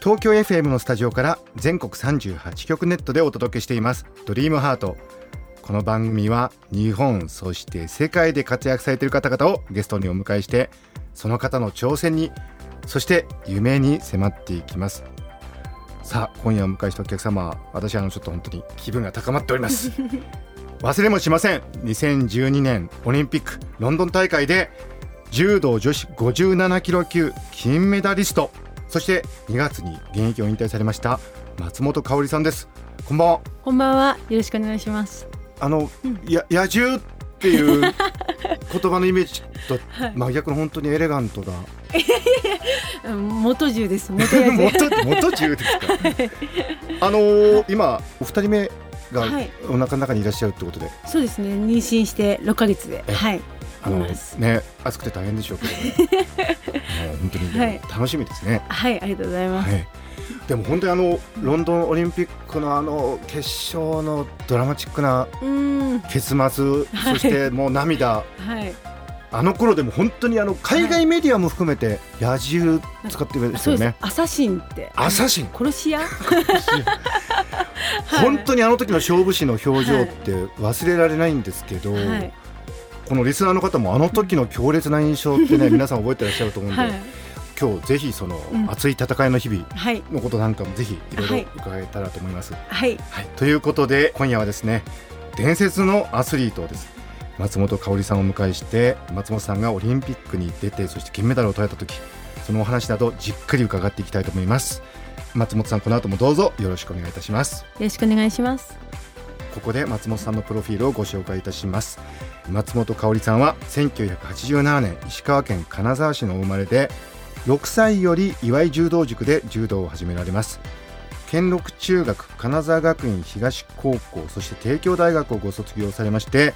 東京 FM のスタジオから全国38局ネットでお届けしています。ドリームハート。この番組は日本そして世界で活躍されている方々をゲストにお迎えしてその方の挑戦にそして夢に迫っていきます。さあ今夜お迎えしたお客様は私あのちょっと本当に気分が高まっております。忘れもしません。2012年オリンピックロンドン大会で柔道女子57キロ級金メダリストそして2月に現役を引退されました松本香織さんですこんばんはこんばんは。よろしくお願いします。あの、や野獣っていう 言葉のイメージと真逆の本当にエレガントなうん 元銃です。元。元元銃ですかあのー今お二人目がはいお腹の中にいらっしゃるってことで、そうですね。妊娠して6ヶ月で。えはい。あのね暑くて大変でしょうけど、ね、本当に、はい楽しみですねはい、ありがとうございます。はい、でも本当にあのロンドンオリンピックのあの決勝のドラマチックなうーん。結末、そしてもう涙はい。あの頃でも本当にあの海外メディアも含めて野獣使ってるんですよね。。アサシンって。アサシン殺し屋？はい本当にあの時の勝負師の表情って忘れられないんですけど、はい。このリスナーの方もあの時の強烈な印象ってね皆さん覚えてらっしゃると思うんで、はい。今日ぜひそのうん熱い戦いの日々はい。のことなんかもぜひいろいろはい伺えたらと思います。はい。はい、ということで今夜はですね伝説のアスリートです松本香織さんをお迎えして松本さんがオリンピックに出てそして金メダルを取れた時そのお話などじっくり伺っていきたいと思います松本さんこの後もどうぞよろしくお願いいたしますよろしくお願いします。ここで松本さんのプロフィールをご紹介いたします。松本香織さんは1987年石川県金沢市の生まれで6歳より岩井柔道塾で柔道を始められます。兼六中学金沢学院東高校そして帝京大学をご卒業されまして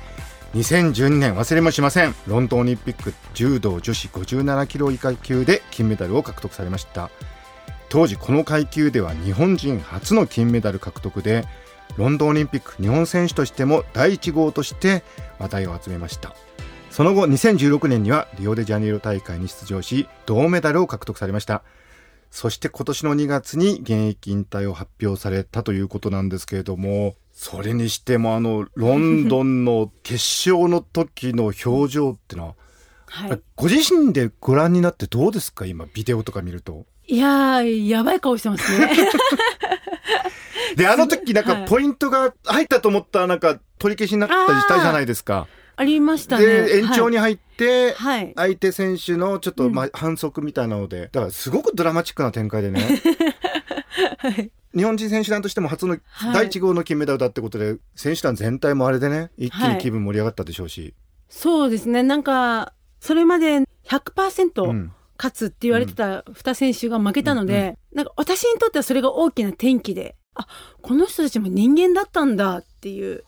2012年忘れもしません。ロンドンオリンピック柔道女子57キロ以下級で金メダルを獲得されました。当時この階級では日本人初の金メダル獲得でロンドンオリンピック日本選手としても第1号として話題を集めましたその後2016年にはリオデジャネイロ大会に出場し銅メダルを獲得されましたそして今年の2月に現役引退を発表されたということなんですけれどもそれにしてもあのロンドンの決勝の時の表情ってのは、はい。ご自身でご覧になってどうですか？今ビデオとか見ると。いやー、やばい顔してますね。であの時なんはいかポイントが入ったと思ったらなんか取り消しになったりしたじゃないですか。ありましたね。で延長に入って、はい。相手選手のちょっと、うんまあ、反則みたいなのでだからすごくドラマチックな展開でね はい。日本人選手団としても初のはい第1号の金メダルだってことで、選手団全体もあれでね一気に気分盛り上がったでしょうし、そうですね。なんか、それまで100%、うん勝つって言われてた2選手が負けたので、なんか私にとってはそれが大きな転機で、あ、この人たちも人間だったんだっていう、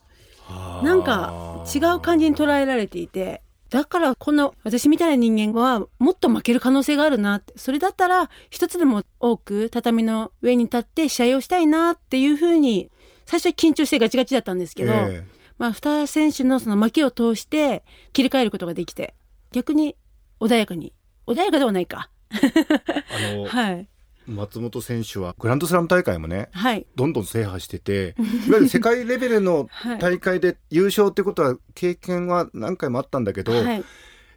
なんか違う感じに捉えられていて、だからこの私みたいな人間はもっと負ける可能性があるなって、それだったら一つでも多く畳の上に立って試合をしたいなっていうふうに、最初は緊張してガチガチだったんですけど、えまあ、二選手のその負けを通して切り替えることができて、逆に穏やかに、穏やかではないか。えあの、はい。松本選手はグランドスラム大会もねはい。どんどん制覇してていわゆる世界レベルのはい。大会で優勝ってことは経験は何回もあったんだけど、はい。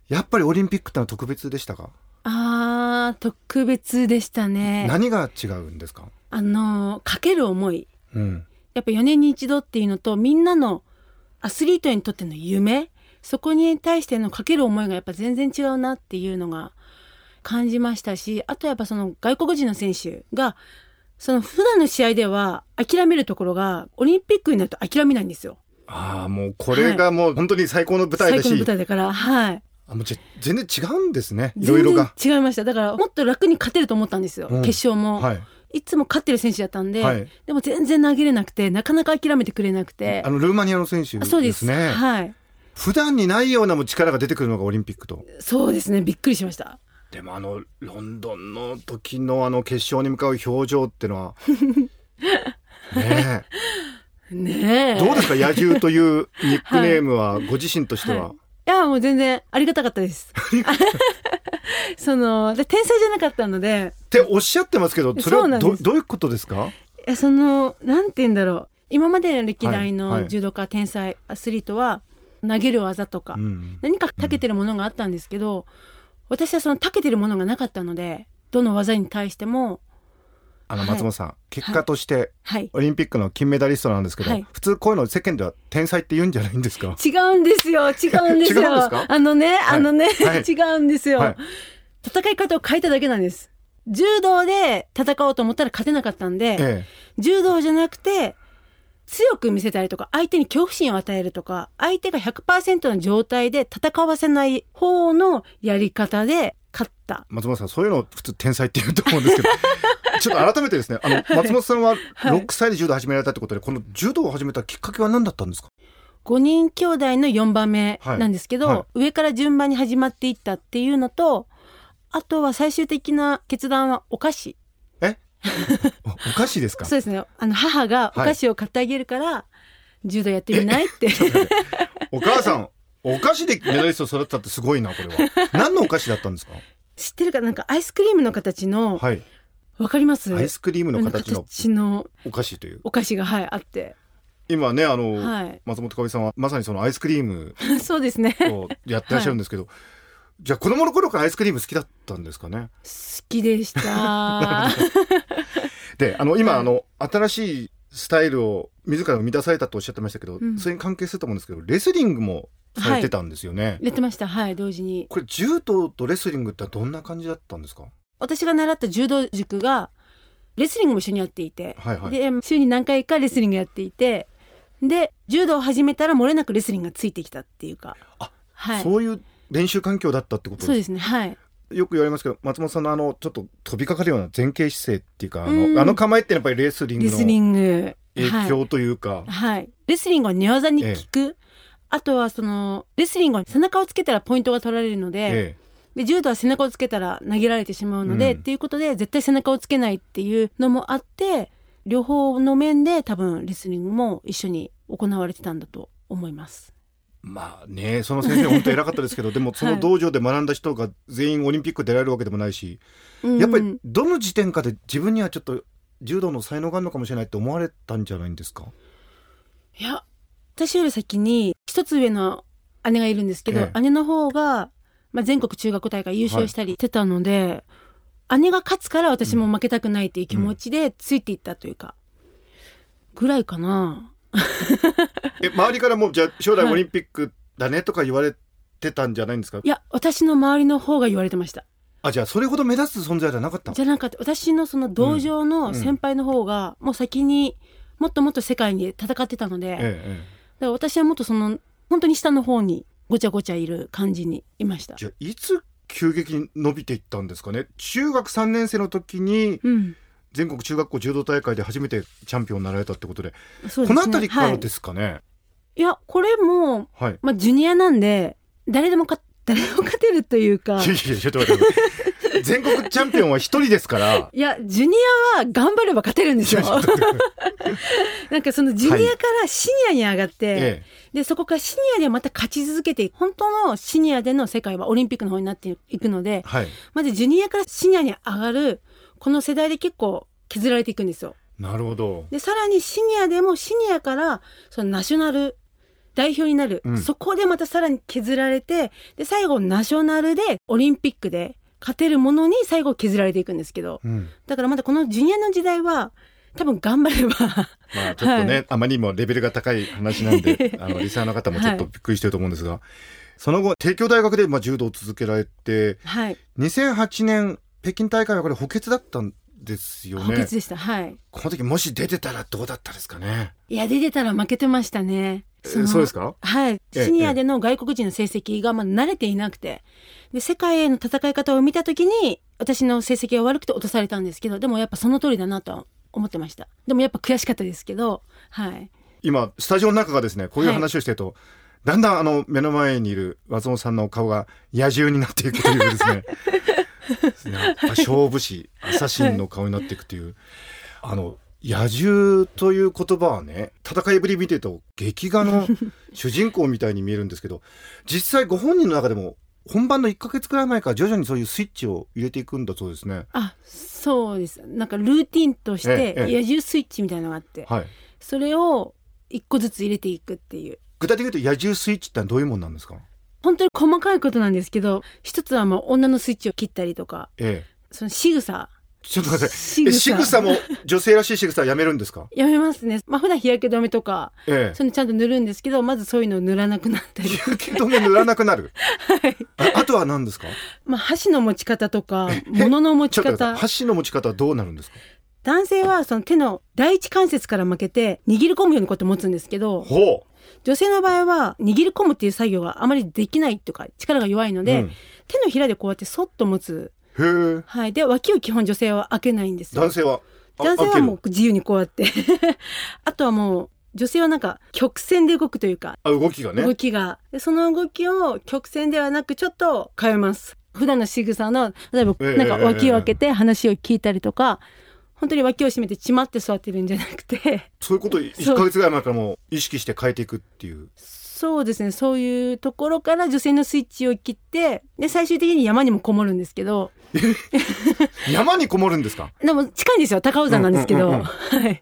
やっぱりオリンピックってのは特別でしたか、あー、特別でしたね。何が違うんですか、あのー、かける思い。うんやっぱ4年に一度っていうのと、みんなのアスリートにとっての夢、そこに対してのかける思いがやっぱ全然違うなっていうのが感じましたし、あとやっぱその外国人の選手が、その普段の試合では諦めるところが、オリンピックになると諦めないんですよ。ああもうこれがもう本当に最高の舞台だし、最高の舞台だから、はい。あもうじゃ全然違うんですねいろいろ全が。然違いました。だからもっと楽に勝てると思ったんですよ。うん決勝も。はいいつも勝ってる選手だったんで、はいでも全然投げれなくてなかなか諦めてくれなくてあのルーマニアの選手あそうですですねはい普段にないようなもう力が出てくるのがオリンピックとそうですねびっくりしましたでもあのロンドンの時のあの決勝に向かう表情ってのはね ねえ。えどうですか？野獣という ニックネームはご自身としては、はい。いやもう全然ありがたかったです。そので天才じゃなかったので。っておっしゃってますけどそれはどどういうことですか？いやそのなんて言うんだろう。今までの歴代はいはい。の柔道家、天才アスリートは投げる技とか、うん。何か長けてるものがあったんですけど、私はその長けてるものがなかったのでどの技に対してもあのはい。松本さん、結果としてはい。オリンピックの金メダリストなんですけど、はい。普通こういうの世間では天才って言うんじゃないんですか？違うんですよ。違うんですよ。違うんですか？あのねあのね、はい。違うんですよ、はい。戦い方を変えただけなんです。柔道で戦おうと思ったら勝てなかったんで、え。柔道じゃなくて強く見せたりとか相手に恐怖心を与えるとか相手が100%の状態で戦わせない方のやり方で勝った。え松本さんそういうのを普通天才って言うと思うんですけど ちょっと改めてですねあの松本さんははい。6歳で柔道を始められたってことで、この柔道を始めたきっかけは何だったんですか？5人兄弟の4番目なんですけど、はい。は上から順番に始まっていったっていうのとあとは最終的な決断はお菓子。えおおかしいですか？そうですね。あの母がお菓子を買ってあげるから、柔道やってみないって。お母さんお菓子でメダリストを育てたってすごいなこれは。何のお菓子だったんですか？知ってるか？なんかアイスクリームの形のはい。わかります？アイスクリームの形の形のお菓子という。お菓子がはいあって。今ねあの、はい。松本香織さんはまさにそのアイスクリーム そうですね。好をやってらっしゃるんですけど、じゃあ子供の頃からアイスクリーム好きだったんですかね。きでした。であの今、はい。あの新しいスタイルを自ら生み出されたとおっしゃってましたけど、うん。それに関係すると思うんですけどレスリングもされてたんですよね、やってました。はい同時に。これ柔道とレスリングってどんな感じだったんですか？私が習った柔道塾がレスリングも一緒にやっていて、はいはい。で週に何回かレスリングやっていて。で柔道を始めたら漏れなくレスリングがついてきたっていうか。あはい。そういう練習環境だったってことそうでですすねはい。よく言われますけど松本さんのあのちょっと飛びかかるような前傾姿勢っていうかあうん。のあの構えってやっぱりレスリングの影はい響というか、はい。レスリングは寝技に効く。あとはその、レスリングは背中をつけたらポイントが取られるので、え。で、柔道は背中をつけたら投げられてしまうので、うん。っていうことで絶対背中をつけないっていうのもあって、両方の面で多分レスリングも一緒に行われてたんだと思います。えまあねその先生本当偉かったですけどでもその道場で学んだ人が全員オリンピック出られるわけでもないし、やっぱりどの時点かで自分にはちょっと柔道の才能があるのかもしれないって思われたんじゃないんですか？いや、私より先に一つ上の姉がいるんですけど、ええ。姉の方が、まあ、全国中学大会優勝したりしてたので、姉が勝つから私も負けたくないっていう気持ちでついていったというか、ぐらいかな。え周りからもうじゃあ将来はいオリンピックだねとか言われてたんじゃないんですか、いや、私の周りの方が言われてました。あじゃあそれほど目立つ存在ではなかったじゃなかった。私のその道場の先輩の方が、もう先にもっともっと世界に戦ってたので、だから私はもっとその、本当に下の方にごちゃごちゃいる感じにいました。じゃあいつ急激に伸びていったんですかね？中学3年生の時にうん。全国中学校柔道大会で初めてチャンピオンになられたってことでね。この辺りかはいらですかね。い。や、これも、はい、まあ、ジュニアなんで、誰でもか、誰でも勝てるというか。い、やいやちょっと待って全国チャンピオンは一人ですから。いや、ジュニアは頑張れば勝てるんですよ。なんかそのジュニアからシニアに上がって、えで、そこからシニアでまた勝ち続けて、本当のシニアでの世界はオリンピックの方になっていくのでえ、はい。まずジュニアからシニアに上がる、この世代で結構削られていくんですよ。なるほど。で、さらにシニアでもシニアから、そのナショナル代表になる、うん。そこでまたさらに削られて、で、最後ナショナルでオリンピックで勝てるものに最後削られていくんですけど、うん。だからまだこのジュニアの時代は、多分頑張れば、まあちょっとね、はい。あまりにもレベルが高い話なんで あのリサーの方もちょっとびっくりしてると思うんですが、その後帝京大学でまあ柔道を続けられてはい、2008年北京大会はこれ補欠だったんですよね補欠でした。はい。この時もし出てたらどうだったですかねいや、出てたら負けてましたね。えのそうですか？はい。ええシニアでの外国人の成績がまあ慣れていなくて、で、世界への戦い方を見たときに、私の成績が悪くて落とされたんですけどでもやっぱその通りだなとは思ってましたでもやっぱ悔しかったですけどはい今スタジオの中がですねこういう話をしてると、だんだんあの目の前にいる松本さんの顔が野獣になっていくというですね 勝負師アサシンの顔になっていくという、あの野獣という言葉はね戦いぶり見てると劇画の主人公みたいに見えるんですけど実際ご本人の中でも本番の1か月くらい前から徐々にそういうスイッチを入れていくんだそうですね。あそうです。なんかルーティンとしえて野獣スイッチみたいなのがあってはい、それを一個ずつ入れていくっていう。具体的に言うと野獣スイッチってどういうもんなんですか？本当に細かいことなんですけど一つはもう女のスイッチを切ったりとかええ。その仕草。ちょっと待って。仕草。も女性らしい仕草はやめるんですか？やめますね。まあ普段日焼け止めとかええ。そういうのちゃんと塗るんですけどまずそういうのを塗らなくなったり日焼け止め塗らなくなる？ああとは何ですか？まあ箸の持ち方とか物の持ち方。箸の持ち方はどうなるんですか？男性はその手の第一関節から負けて握り込むようにこうやって持つんですけどほ女性の場合は握り込むっていう作業があまりできないとか力が弱いのう。で、うん手のひらでこうやってそっと持つ。はい、で脇を基本女性は開けないんですよ男性は？あ男性はもう自由にこうやって あとはもう女性はなんか曲線で動くというかあ動きがね。動きがでその動きを曲線ではなくちょっと変えます普段の仕草の例えばええなんか脇を開けて話を聞いたりとか、本当に脇を締めてちまって座ってるんじゃなくて。そういうこと一ヶ月ぐらい前からもう意識して変えていくっていう。そうですね。そういうところから女性のスイッチを切ってで最終的に山にもこもるんですけど。山にこもるんですか？でも近いんですよ。高尾山なんですけど、はい、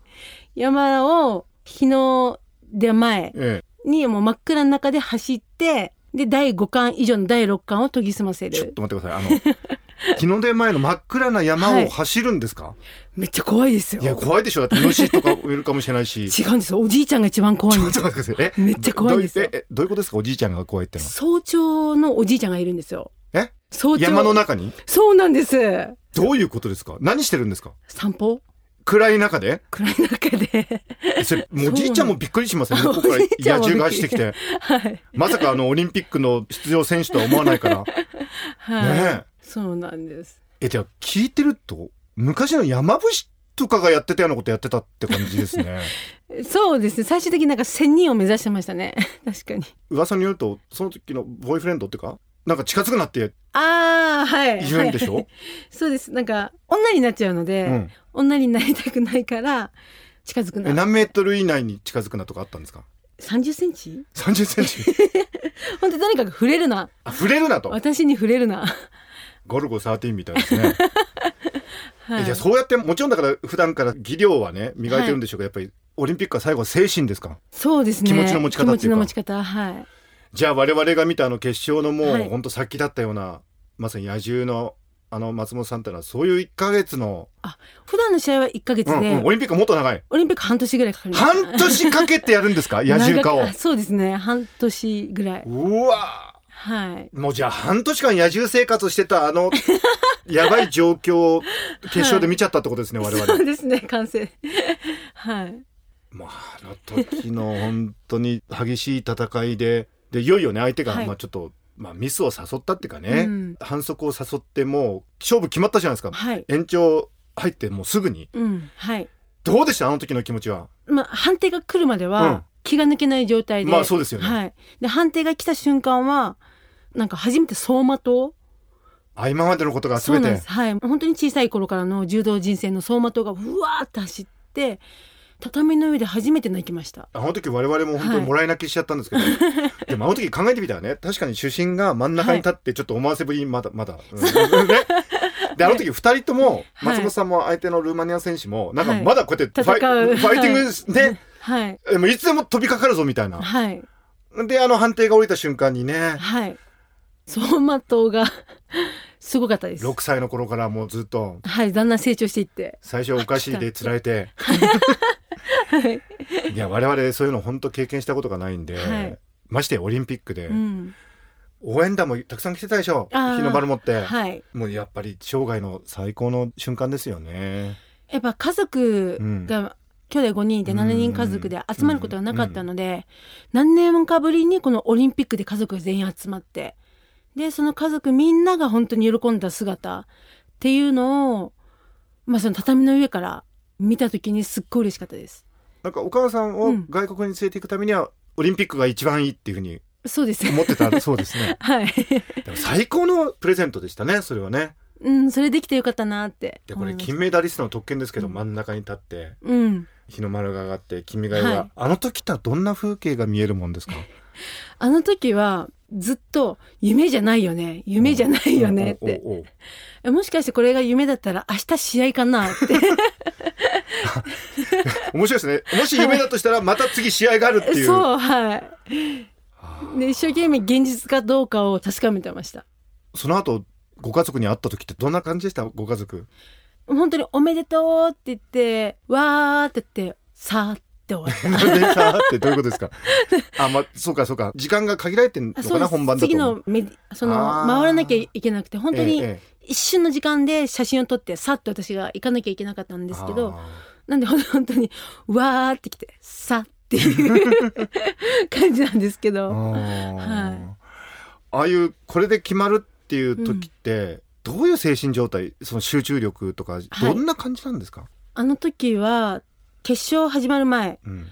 山を日の出前えにもう真っ暗の中で走ってで第5巻以上の第6巻を研ぎ澄ませえ。ちょっると待ってください。あの 日の出前の真っ暗な山はいを走るんですか？めっちゃ怖いですよい、や怖いでしょ。だってイノシシとかいるかもしれないし。違うんですよおじいちゃんが一番怖いんですちょっと待ってください。え？めっちゃ怖いんですよえどういうことですか？おじいちゃんが怖いっての？は。早朝のおじいちゃんがいるんですよえ？早朝山の中に？そうなんですどういうことですか？何してるんですか？散歩？暗い中で？暗い中でえそれもうおじいちゃんもびっくりしますね。向こうから野獣が走ってきて。はいまさかあのオリンピックの出場選手とは思わないから。はい、ねそうなんですえ。え、じゃあ聞いてると、昔の山伏とかがやってたようなことやってたって感じですね。そうですね最終的になんか1000人を目指してましたね 確かに噂によると、その時のボーイフレンドっていうか、なんか近づくなってああはい。言うんでしょ、はい。そうです。なんか女になっちゃうので、うん。女になりたくないから近づくな。え何メートル以内に近づくなとかあったんですか？30センチ ?30 センチ？本当とにかく触れるな。あ、触れるなと？私に触れるな。ゴルゴ13みたいですね。はい。えじゃあそうやって、もちろんだから普段から技量はね、磨いてるんでしょうけど、やっぱりオリンピックは最後は精神ですか？そうですね。気持ちの持ち方っていうか。気持ちの持ち方はいじゃあ我々が見たあの決勝のもうはい。本当さっきだったような、まさに野獣のあの松本さんってのはそういう1ヶ月の、普段の試合は1ヶ月で、うんうんオリンピックはもっと長い。オリンピック半年ぐらいかかりました半年かけてやるんですか？野獣化を。そうですね。半年ぐらい。うわはい。もうじゃあ半年間野獣生活してたあの やばい状況を決勝で見ちゃったってことですね、我々。そうですね完成。はい。まあ、あの時の本当に激しい戦いで、で、いよいよね、相手が、はい。まあちょっと、まあミスを誘ったっていうかね、うん。反則を誘ってもう勝負決まったじゃないですか。はい。延長入ってもうすぐに。うんはい。どうでした？あの時の気持ちは。まあ判定が来るまでうん。は気が抜けない状態で、まあそうですよね。はい。で判定が来た瞬間はなんか初めて走馬灯？あ、今までのことが全て。はい。本当に小さい頃からの柔道人生の走馬灯がうわーって走って畳の上で初めて泣きました。あの時我々も本当にもらい泣きしちゃったんですけど、でもあの時考えてみたらね確かに主審が真ん中に立ってちょっと思わせぶりにまだまだ、うん。ね。であの時二人ともはい。松本さんも相手のルーマニア選手もなんかはい。まだこうやってファイ,、戦う。ファイティングで、はい。えもういつでも飛びかかるぞみたいな。はい。であの判定が降りた瞬間にね。はい。走馬灯がすごかったです。6歳の頃からもうずっと。はい。だんだん成長していって。最初おかしいでつられて。はい。いや我々そういうの本当経験したことがないんで、はい。ましてやオリンピックで、うん。応援団もたくさん来てたでしょ日の丸持って、はい。もうやっぱり生涯の最高の瞬間ですよね。やっぱ家族が兄弟5人で7人家族で集まることがなかったので、何年かぶりにこのオリンピックで家族が全員集まってでその家族みんなが本当に喜んだ姿っっていうのを、まあその畳の上から見た時にすっごい嬉しかったです。なんかお母さんをうん外国に連れていくためには、オリンピックが一番いいっていうふうにそうです。思ってた そうですねはい。でも最高のプレゼントでしたねそれはねうん、それできてよかったなってでこれ。金メダリストの特権ですけど、うん真ん中に立ってうん。日の丸が上がって君が代が、はいあの時ってどんな風景が見えるもんですか？あの時はずっと夢じゃないよね。夢じゃないよねって。もしかしてこれが夢だったら明日試合かな？って。面白いですねもし夢だとしたらまた次試合があるっていうそう、はい。あで、一生懸命現実かどうかを確かめてました。ーその後ご家族に会った時ってどんな感じでした？ご家族本当におめでとうって言って、わーって言って、さーって終わった。でさってどういうことですか？あまあそうかそうか。時間が限られてるのかな本番だと。次のその回らなきゃいけなくて本当に一瞬の時間で写真を撮ってさっと私が行かなきゃいけなかったんえですけどあなんで本当にわーってきてさっていう感じなんですけー。どはい。ああいうこれで決まるっていう時って、どういう精神状態その集中力とかはい。どんな感じなんですか、あの時は決勝始まる前。うん。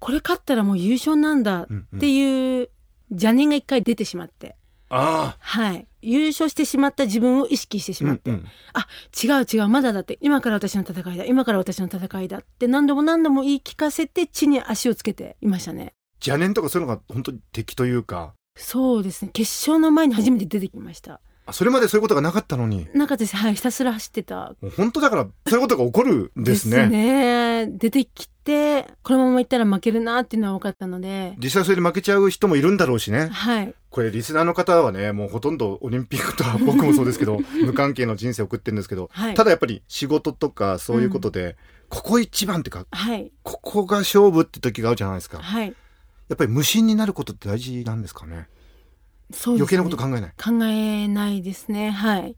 これ勝ったらもう優勝なんだっていう邪念が一回出てしまって。あはい。優勝してしまった自分を意識してしあ、まって、うんうん。違う違うまだだって。今から私の戦いだ。今から私の戦いだ。って何度も何度も言い聞かせて地に足をつけていましたね。邪念とかそういうのが本当に敵というか。そうですね。決勝の前に初めて出てきました。あそれまでそういうことがなかったのに。なんか私はい。ひたすら走ってた。本当だからそういうことが起こるんですね。ね出てきてこのままいったら負けるなっていうのは分かったので。実際それで負けちゃう人もいるんだろうしね。はい。これリスナーの方はねもうほとんどオリンピックとは 僕もそうですけど 無関係の人生を送ってるんですけど、はい。ただやっぱり仕事とかそういうことで、ここ一番ってかはい。ここが勝負って時があるじゃないですか。はい。やっぱり無心になることって大事なんですかね？そうですね。余計なこと考えない？考えないですね。はい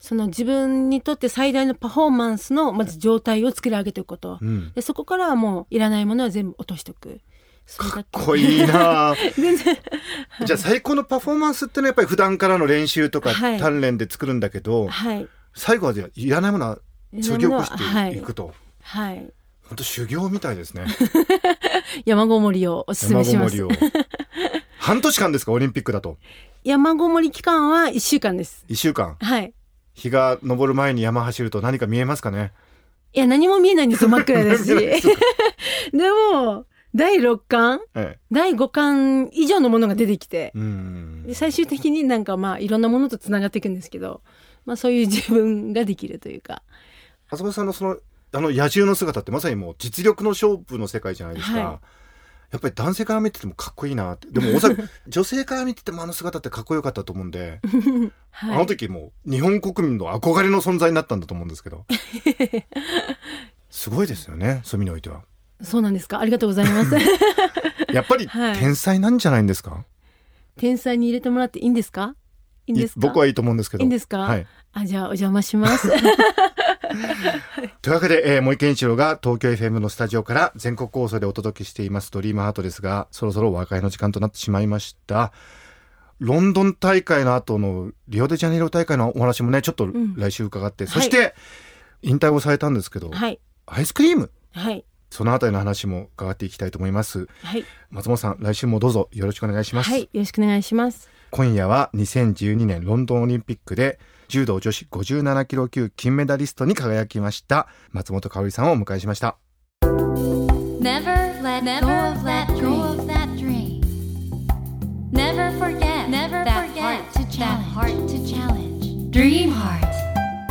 その自分にとって最大のパフォーマンスのまず状態を作り上げていくこと、うん。でそこからはもういらないものは全部落としておく。かっこいいな。あ 全然。じゃあ最高のパフォーマンスってのはやっぱり普段からの練習とかはい。鍛錬で作るんだけど、はい。最後はじゃあいらないものは削ぎ起こしていくと、はい。本当修行みたいですね。山ごもりをおすすめします。半年間ですか？オリンピックだと。山ごもり期間は1週間です。1週間。はい日が昇る前に山走ると何か見えますかね？いや何も見えないんですよ真っ暗ですし。でも第6巻ええ。第5巻以上のものが出てきて最終的になんかまあいろんなものとつながっていくんですけど、まあ、そういう自分ができるというか。浅間さんのそのあの野獣の姿ってまさにもう実力の勝負の世界じゃないですか、はやっぱり男性から見ててもかっこいいなって。でもおそらく女性から見ててもあの姿ってかっこよかったと思うんで、はい、あの時もう日本国民の憧れの存在になったんだと思うんですけどすごいですよねそういう意味においては。そうなんですか？ありがとうございます。やっぱりはい。天才なんじゃないんですか、天才に入れてもらっていいんですか？いいんですか？僕はいいと思うんですけど。いいんですか？はい、あじゃあお邪魔します というわけで、えー、森健一郎が東京 FM のスタジオから全国放送でお届けしていますドリームハートですが、そろそろお別れの時間となってしまいました。ロンドン大会の後のリオデジャネイロ大会のお話もね、ちょっとん。来週伺って、そして、引退をされたんですけど、はい。アイスクリーム、はい。そのあたりの話も伺っていきたいと思います。はい。松本さん、来週もどうぞよろしくお願いします。はいよろしくお願いします。今夜は2012年ロンドンオリンピックで柔道女子57キロ級金メダリストに輝きました。松本香里さんをお迎えしました。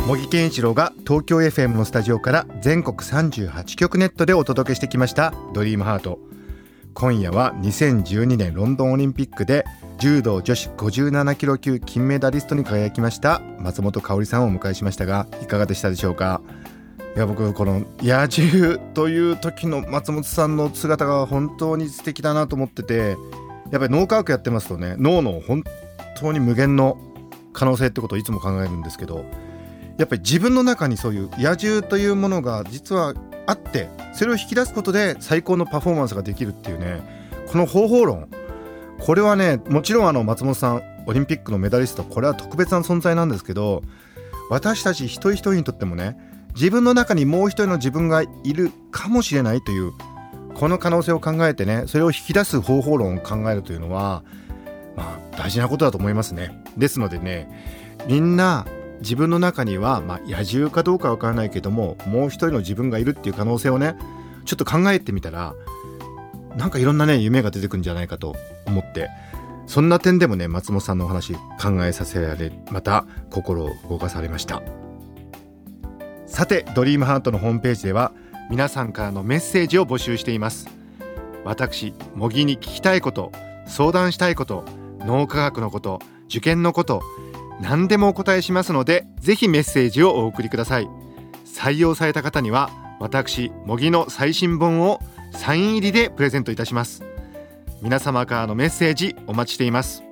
茂木健一郎が東京 FM のスタジオから全国38局ネットでお届けしてきました「ドリームハート。今夜は2012年ロンドンオリンピックで「柔道女子57キロ級金メダリストに輝きました松本香さんをお迎えしましたがいかがでしたでしょうか？いや僕この野獣という時の松本さんの姿が本当に素敵だなと思っててやっぱり脳科学やってますとね脳の本当に無限の可能性ってことをいつも考えるんですけどやっぱり自分の中にそういう野獣というものが実はあってそれを引き出すことで最高のパフォーマンスができるっていうねこの方法論これはねもちろんあの松本さんオリンピックのメダリストこれは特別な存在なんですけど私たち一人一人にとってもね自分の中にもう一人の自分がいるかもしれないというこの可能性を考えてねそれを引き出す方法論を考えるというのはまあ大事なことだと思いますね。ですのでねみんな自分の中には、まあ、野獣かどうかわからないけどももう一人の自分がいるっていう可能性をねちょっと考えてみたらなんかいろんなね夢が出てくるんじゃないかと思って。そんな点でもね松本さんのお話考えさせられまた心を動かされました。さてドリームハートのホームページでは皆さんからのメッセージを募集しています。私茂木に聞きたいこと相談したいこと脳科学のこと受験のこと何でもお答えしますのでぜひメッセージをお送りください。採用された方には私茂木の最新本をサイン入りでプレゼントいたします。皆様からのメッセージお待ちしています。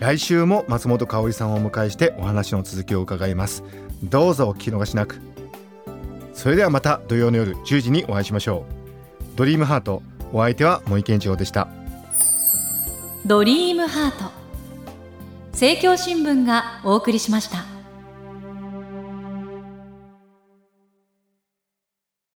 来週も松本香織さんをお迎えしてお話の続きを伺います。どうぞお聞き逃しなく。それではまた土曜の夜10時にお会いしましょう。ドリームハートお相手は森健一郎でした。ドリームハート。政教新聞がお送りしました。